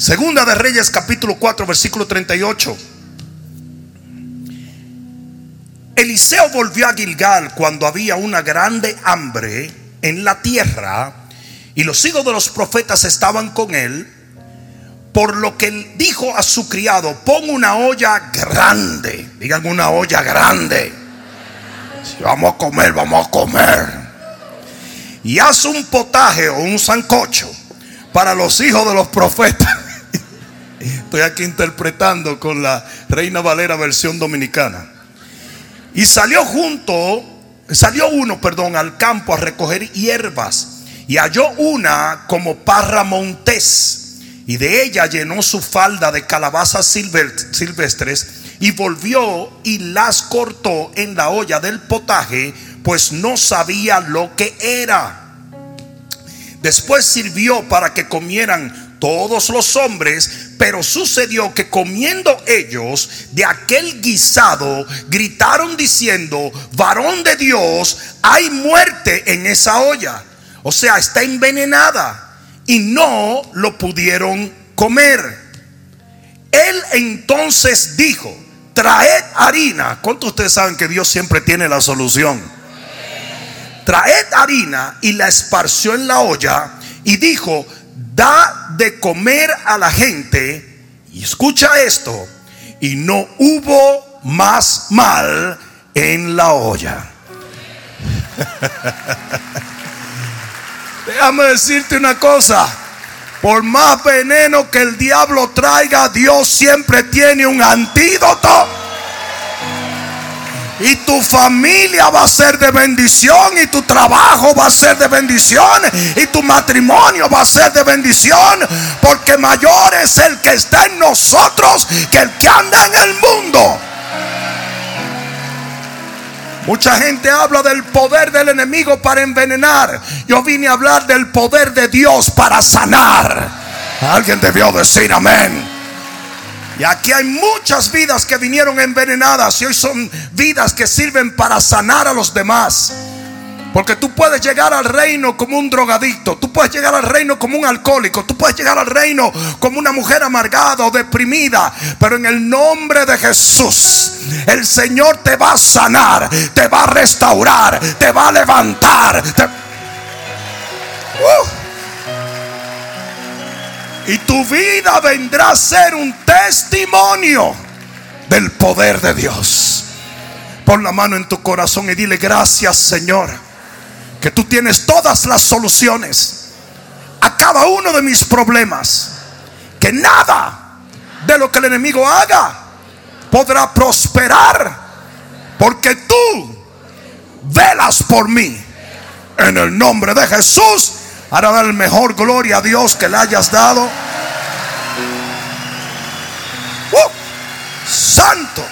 Segunda de Reyes capítulo 4 versículo 38. Eliseo volvió a Gilgal cuando había una grande hambre en la tierra y los hijos de los profetas estaban con él, por lo que él dijo a su criado, pon una olla grande, digan una olla grande. Si vamos a comer, vamos a comer. Y haz un potaje o un sancocho para los hijos de los profetas. Estoy aquí interpretando con la Reina Valera versión dominicana. Y salió junto, salió uno, perdón, al campo a recoger hierbas y halló una como parra montés y de ella llenó su falda de calabazas silvestres y volvió y las cortó en la olla del potaje, pues no sabía lo que era. Después sirvió para que comieran todos los hombres, pero sucedió que comiendo ellos de aquel guisado, gritaron diciendo, varón de Dios, hay muerte en esa olla. O sea, está envenenada y no lo pudieron comer. Él entonces dijo, traed harina. ¿Cuántos ustedes saben que Dios siempre tiene la solución? Traed harina y la esparció en la olla y dijo, da de comer a la gente, y escucha esto, y no hubo más mal en la olla. Déjame decirte una cosa. Por más veneno que el diablo traiga, Dios siempre tiene un antídoto. Y tu familia va a ser de bendición. Y tu trabajo va a ser de bendición. Y tu matrimonio va a ser de bendición. Porque mayor es el que está en nosotros que el que anda en el mundo. Mucha gente habla del poder del enemigo para envenenar. Yo vine a hablar del poder de Dios para sanar. Alguien debió decir amén. Y aquí hay muchas vidas que vinieron envenenadas y hoy son vidas que sirven para sanar a los demás. Porque tú puedes llegar al reino como un drogadicto, tú puedes llegar al reino como un alcohólico, tú puedes llegar al reino como una mujer amargada o deprimida, pero en el nombre de Jesús, el Señor te va a sanar, te va a restaurar, te va a levantar. ¡Uh! Y tu vida vendrá a ser un testimonio del poder de Dios. Pon la mano en tu corazón y dile gracias Señor. Que tú tienes todas las soluciones a cada uno de mis problemas. Que nada de lo que el enemigo haga podrá prosperar. Porque tú velas por mí. En el nombre de Jesús. Ahora dar mejor gloria a Dios que le hayas dado. ¡Uh! Santo.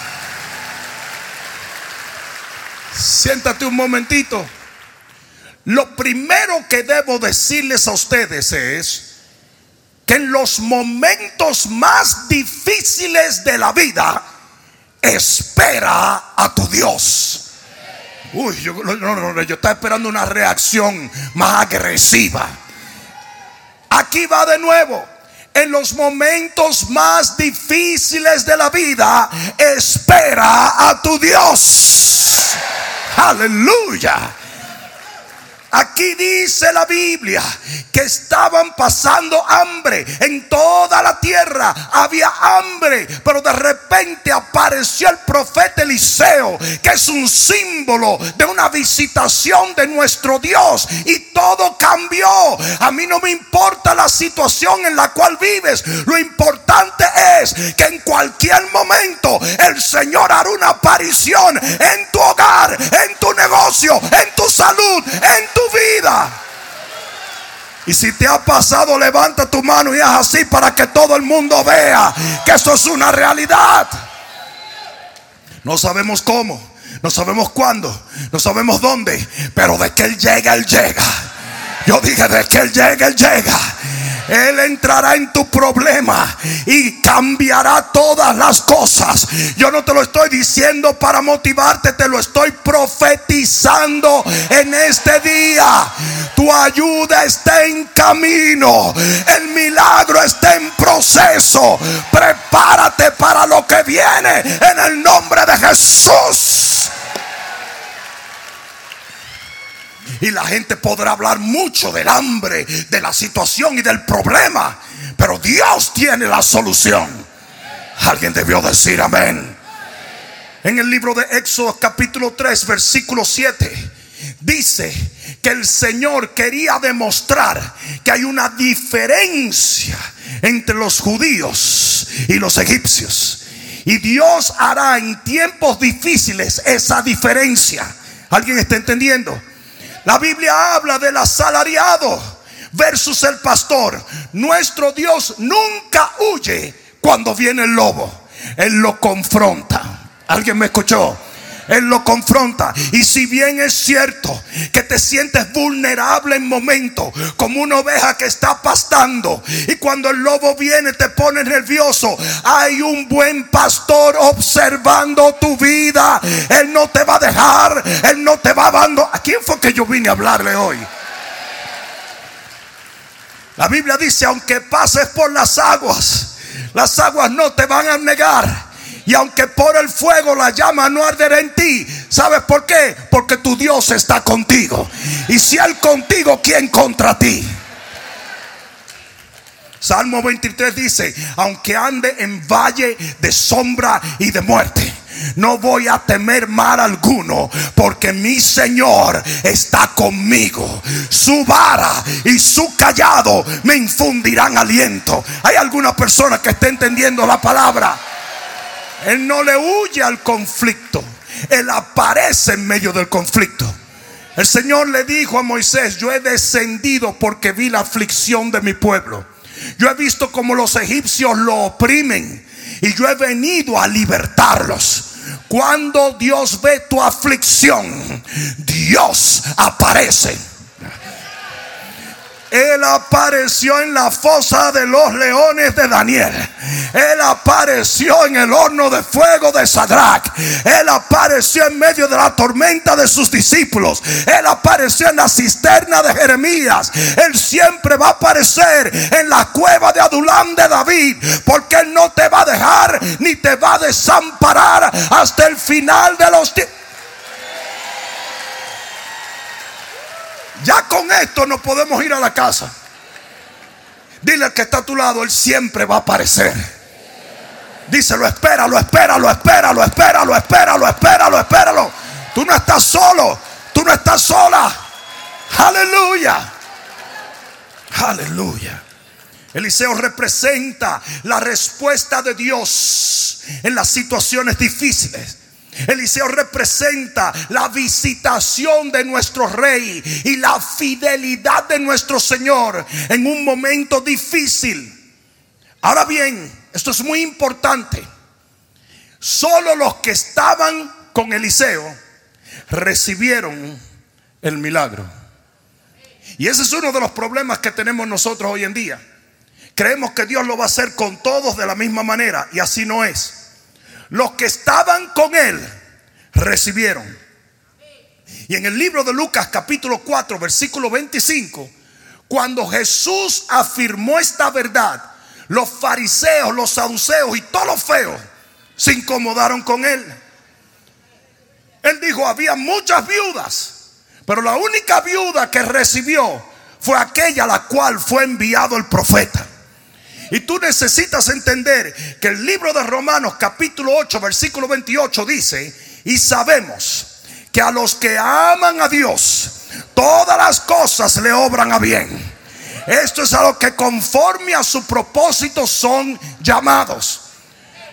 Siéntate un momentito. Lo primero que debo decirles a ustedes es que en los momentos más difíciles de la vida, espera a tu Dios. Uy, yo, no, yo estaba esperando una reacción más agresiva. Aquí va de nuevo. En los momentos más difíciles de la vida, espera a tu Dios. Aleluya. Aquí dice la Biblia que estaban pasando hambre en toda la tierra. Había hambre, pero de repente apareció el profeta Eliseo, que es un símbolo de una visitación de nuestro Dios. Y todo cambió. A mí no me importa la situación en la cual vives. Lo importante es que en cualquier momento el Señor hará una aparición en tu hogar, en tu negocio, en tu salud, en tu vida. Y si te ha pasado, levanta tu mano y haz así para que todo el mundo vea que eso es una realidad. No sabemos cómo, no sabemos cuándo, no sabemos dónde, pero de que Él llega, Él llega. Yo dije, de que Él llega, Él llega. Él entrará en tu problema y cambiará todas las cosas. Yo no te lo estoy diciendo para motivarte, te lo estoy profetizando en este día. Tu ayuda está en camino. El milagro está en proceso. Prepárate para lo que viene en el nombre de Jesús. Y la gente podrá hablar mucho del hambre, de la situación y del problema. Pero Dios tiene la solución. Alguien debió decir amén. En el libro de Éxodo capítulo 3 versículo 7 dice que el Señor quería demostrar que hay una diferencia entre los judíos y los egipcios. Y Dios hará en tiempos difíciles esa diferencia. ¿Alguien está entendiendo? La Biblia habla del asalariado versus el pastor. Nuestro Dios nunca huye cuando viene el lobo. Él lo confronta. ¿Alguien me escuchó? Él lo confronta. Y si bien es cierto que te sientes vulnerable en momentos, como una oveja que está pastando, y cuando el lobo viene te pone nervioso, hay un buen pastor observando tu vida. Él no te va a dejar, Él no te va a abandonar. ¿A quién fue que yo vine a hablarle hoy? La Biblia dice, aunque pases por las aguas, las aguas no te van a negar y aunque por el fuego la llama no arderá en ti, ¿sabes por qué? Porque tu Dios está contigo. Y si Él contigo, ¿quién contra ti? Salmo 23 dice, aunque ande en valle de sombra y de muerte, no voy a temer mal alguno, porque mi Señor está conmigo. Su vara y su callado me infundirán aliento. ¿Hay alguna persona que esté entendiendo la palabra? Él no le huye al conflicto. Él aparece en medio del conflicto. El Señor le dijo a Moisés, yo he descendido porque vi la aflicción de mi pueblo. Yo he visto como los egipcios lo oprimen y yo he venido a libertarlos. Cuando Dios ve tu aflicción, Dios aparece. Él apareció en la fosa de los leones de Daniel. Él apareció en el horno de fuego de Sadrach. Él apareció en medio de la tormenta de sus discípulos. Él apareció en la cisterna de Jeremías. Él siempre va a aparecer en la cueva de Adulam de David. Porque Él no te va a dejar ni te va a desamparar hasta el final de los tiempos. Ya con esto no podemos ir a la casa. Dile al que está a tu lado, Él siempre va a aparecer. Díselo, espéralo, espéralo, espéralo, espéralo, espéralo, espéralo, espéralo. Tú no estás solo, tú no estás sola. Aleluya. Aleluya. Eliseo representa la respuesta de Dios en las situaciones difíciles. Eliseo representa la visitación de nuestro rey y la fidelidad de nuestro Señor en un momento difícil. Ahora bien, esto es muy importante. Solo los que estaban con Eliseo recibieron el milagro. Y ese es uno de los problemas que tenemos nosotros hoy en día. Creemos que Dios lo va a hacer con todos de la misma manera y así no es. Los que estaban con él recibieron. Y en el libro de Lucas capítulo 4 versículo 25, cuando Jesús afirmó esta verdad, los fariseos, los saduceos y todos los feos se incomodaron con él. Él dijo, había muchas viudas, pero la única viuda que recibió fue aquella a la cual fue enviado el profeta. Y tú necesitas entender que el libro de Romanos capítulo 8 versículo 28 dice, y sabemos que a los que aman a Dios, todas las cosas le obran a bien. Esto es a lo que conforme a su propósito son llamados.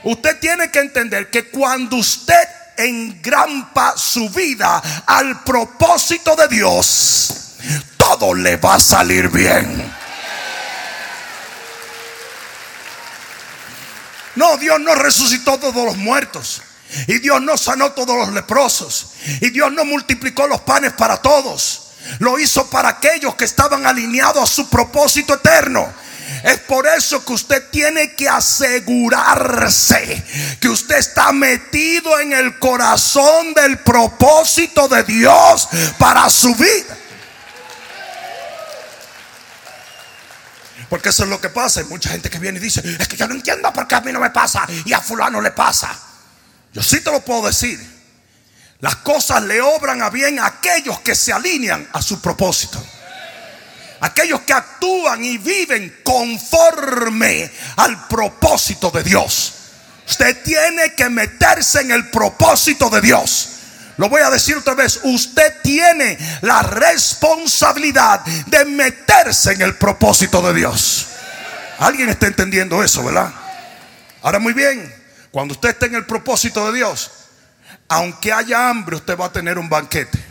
Usted tiene que entender que cuando usted engrampa su vida al propósito de Dios, todo le va a salir bien. No, Dios no resucitó todos los muertos. Y Dios no sanó todos los leprosos. Y Dios no multiplicó los panes para todos. Lo hizo para aquellos que estaban alineados a su propósito eterno. Es por eso que usted tiene que asegurarse que usted está metido en el corazón del propósito de Dios para su vida. Porque eso es lo que pasa. Hay mucha gente que viene y dice, es que yo no entiendo por qué a mí no me pasa y a fulano le pasa. Yo sí te lo puedo decir. Las cosas le obran a bien a aquellos que se alinean a su propósito. Aquellos que actúan y viven conforme al propósito de Dios. Usted tiene que meterse en el propósito de Dios. Lo voy a decir otra vez. Usted tiene la responsabilidad de meterse en el propósito de Dios. ¿Alguien está entendiendo eso, verdad? Ahora muy bien, cuando usted esté en el propósito de Dios, aunque haya hambre, usted va a tener un banquete.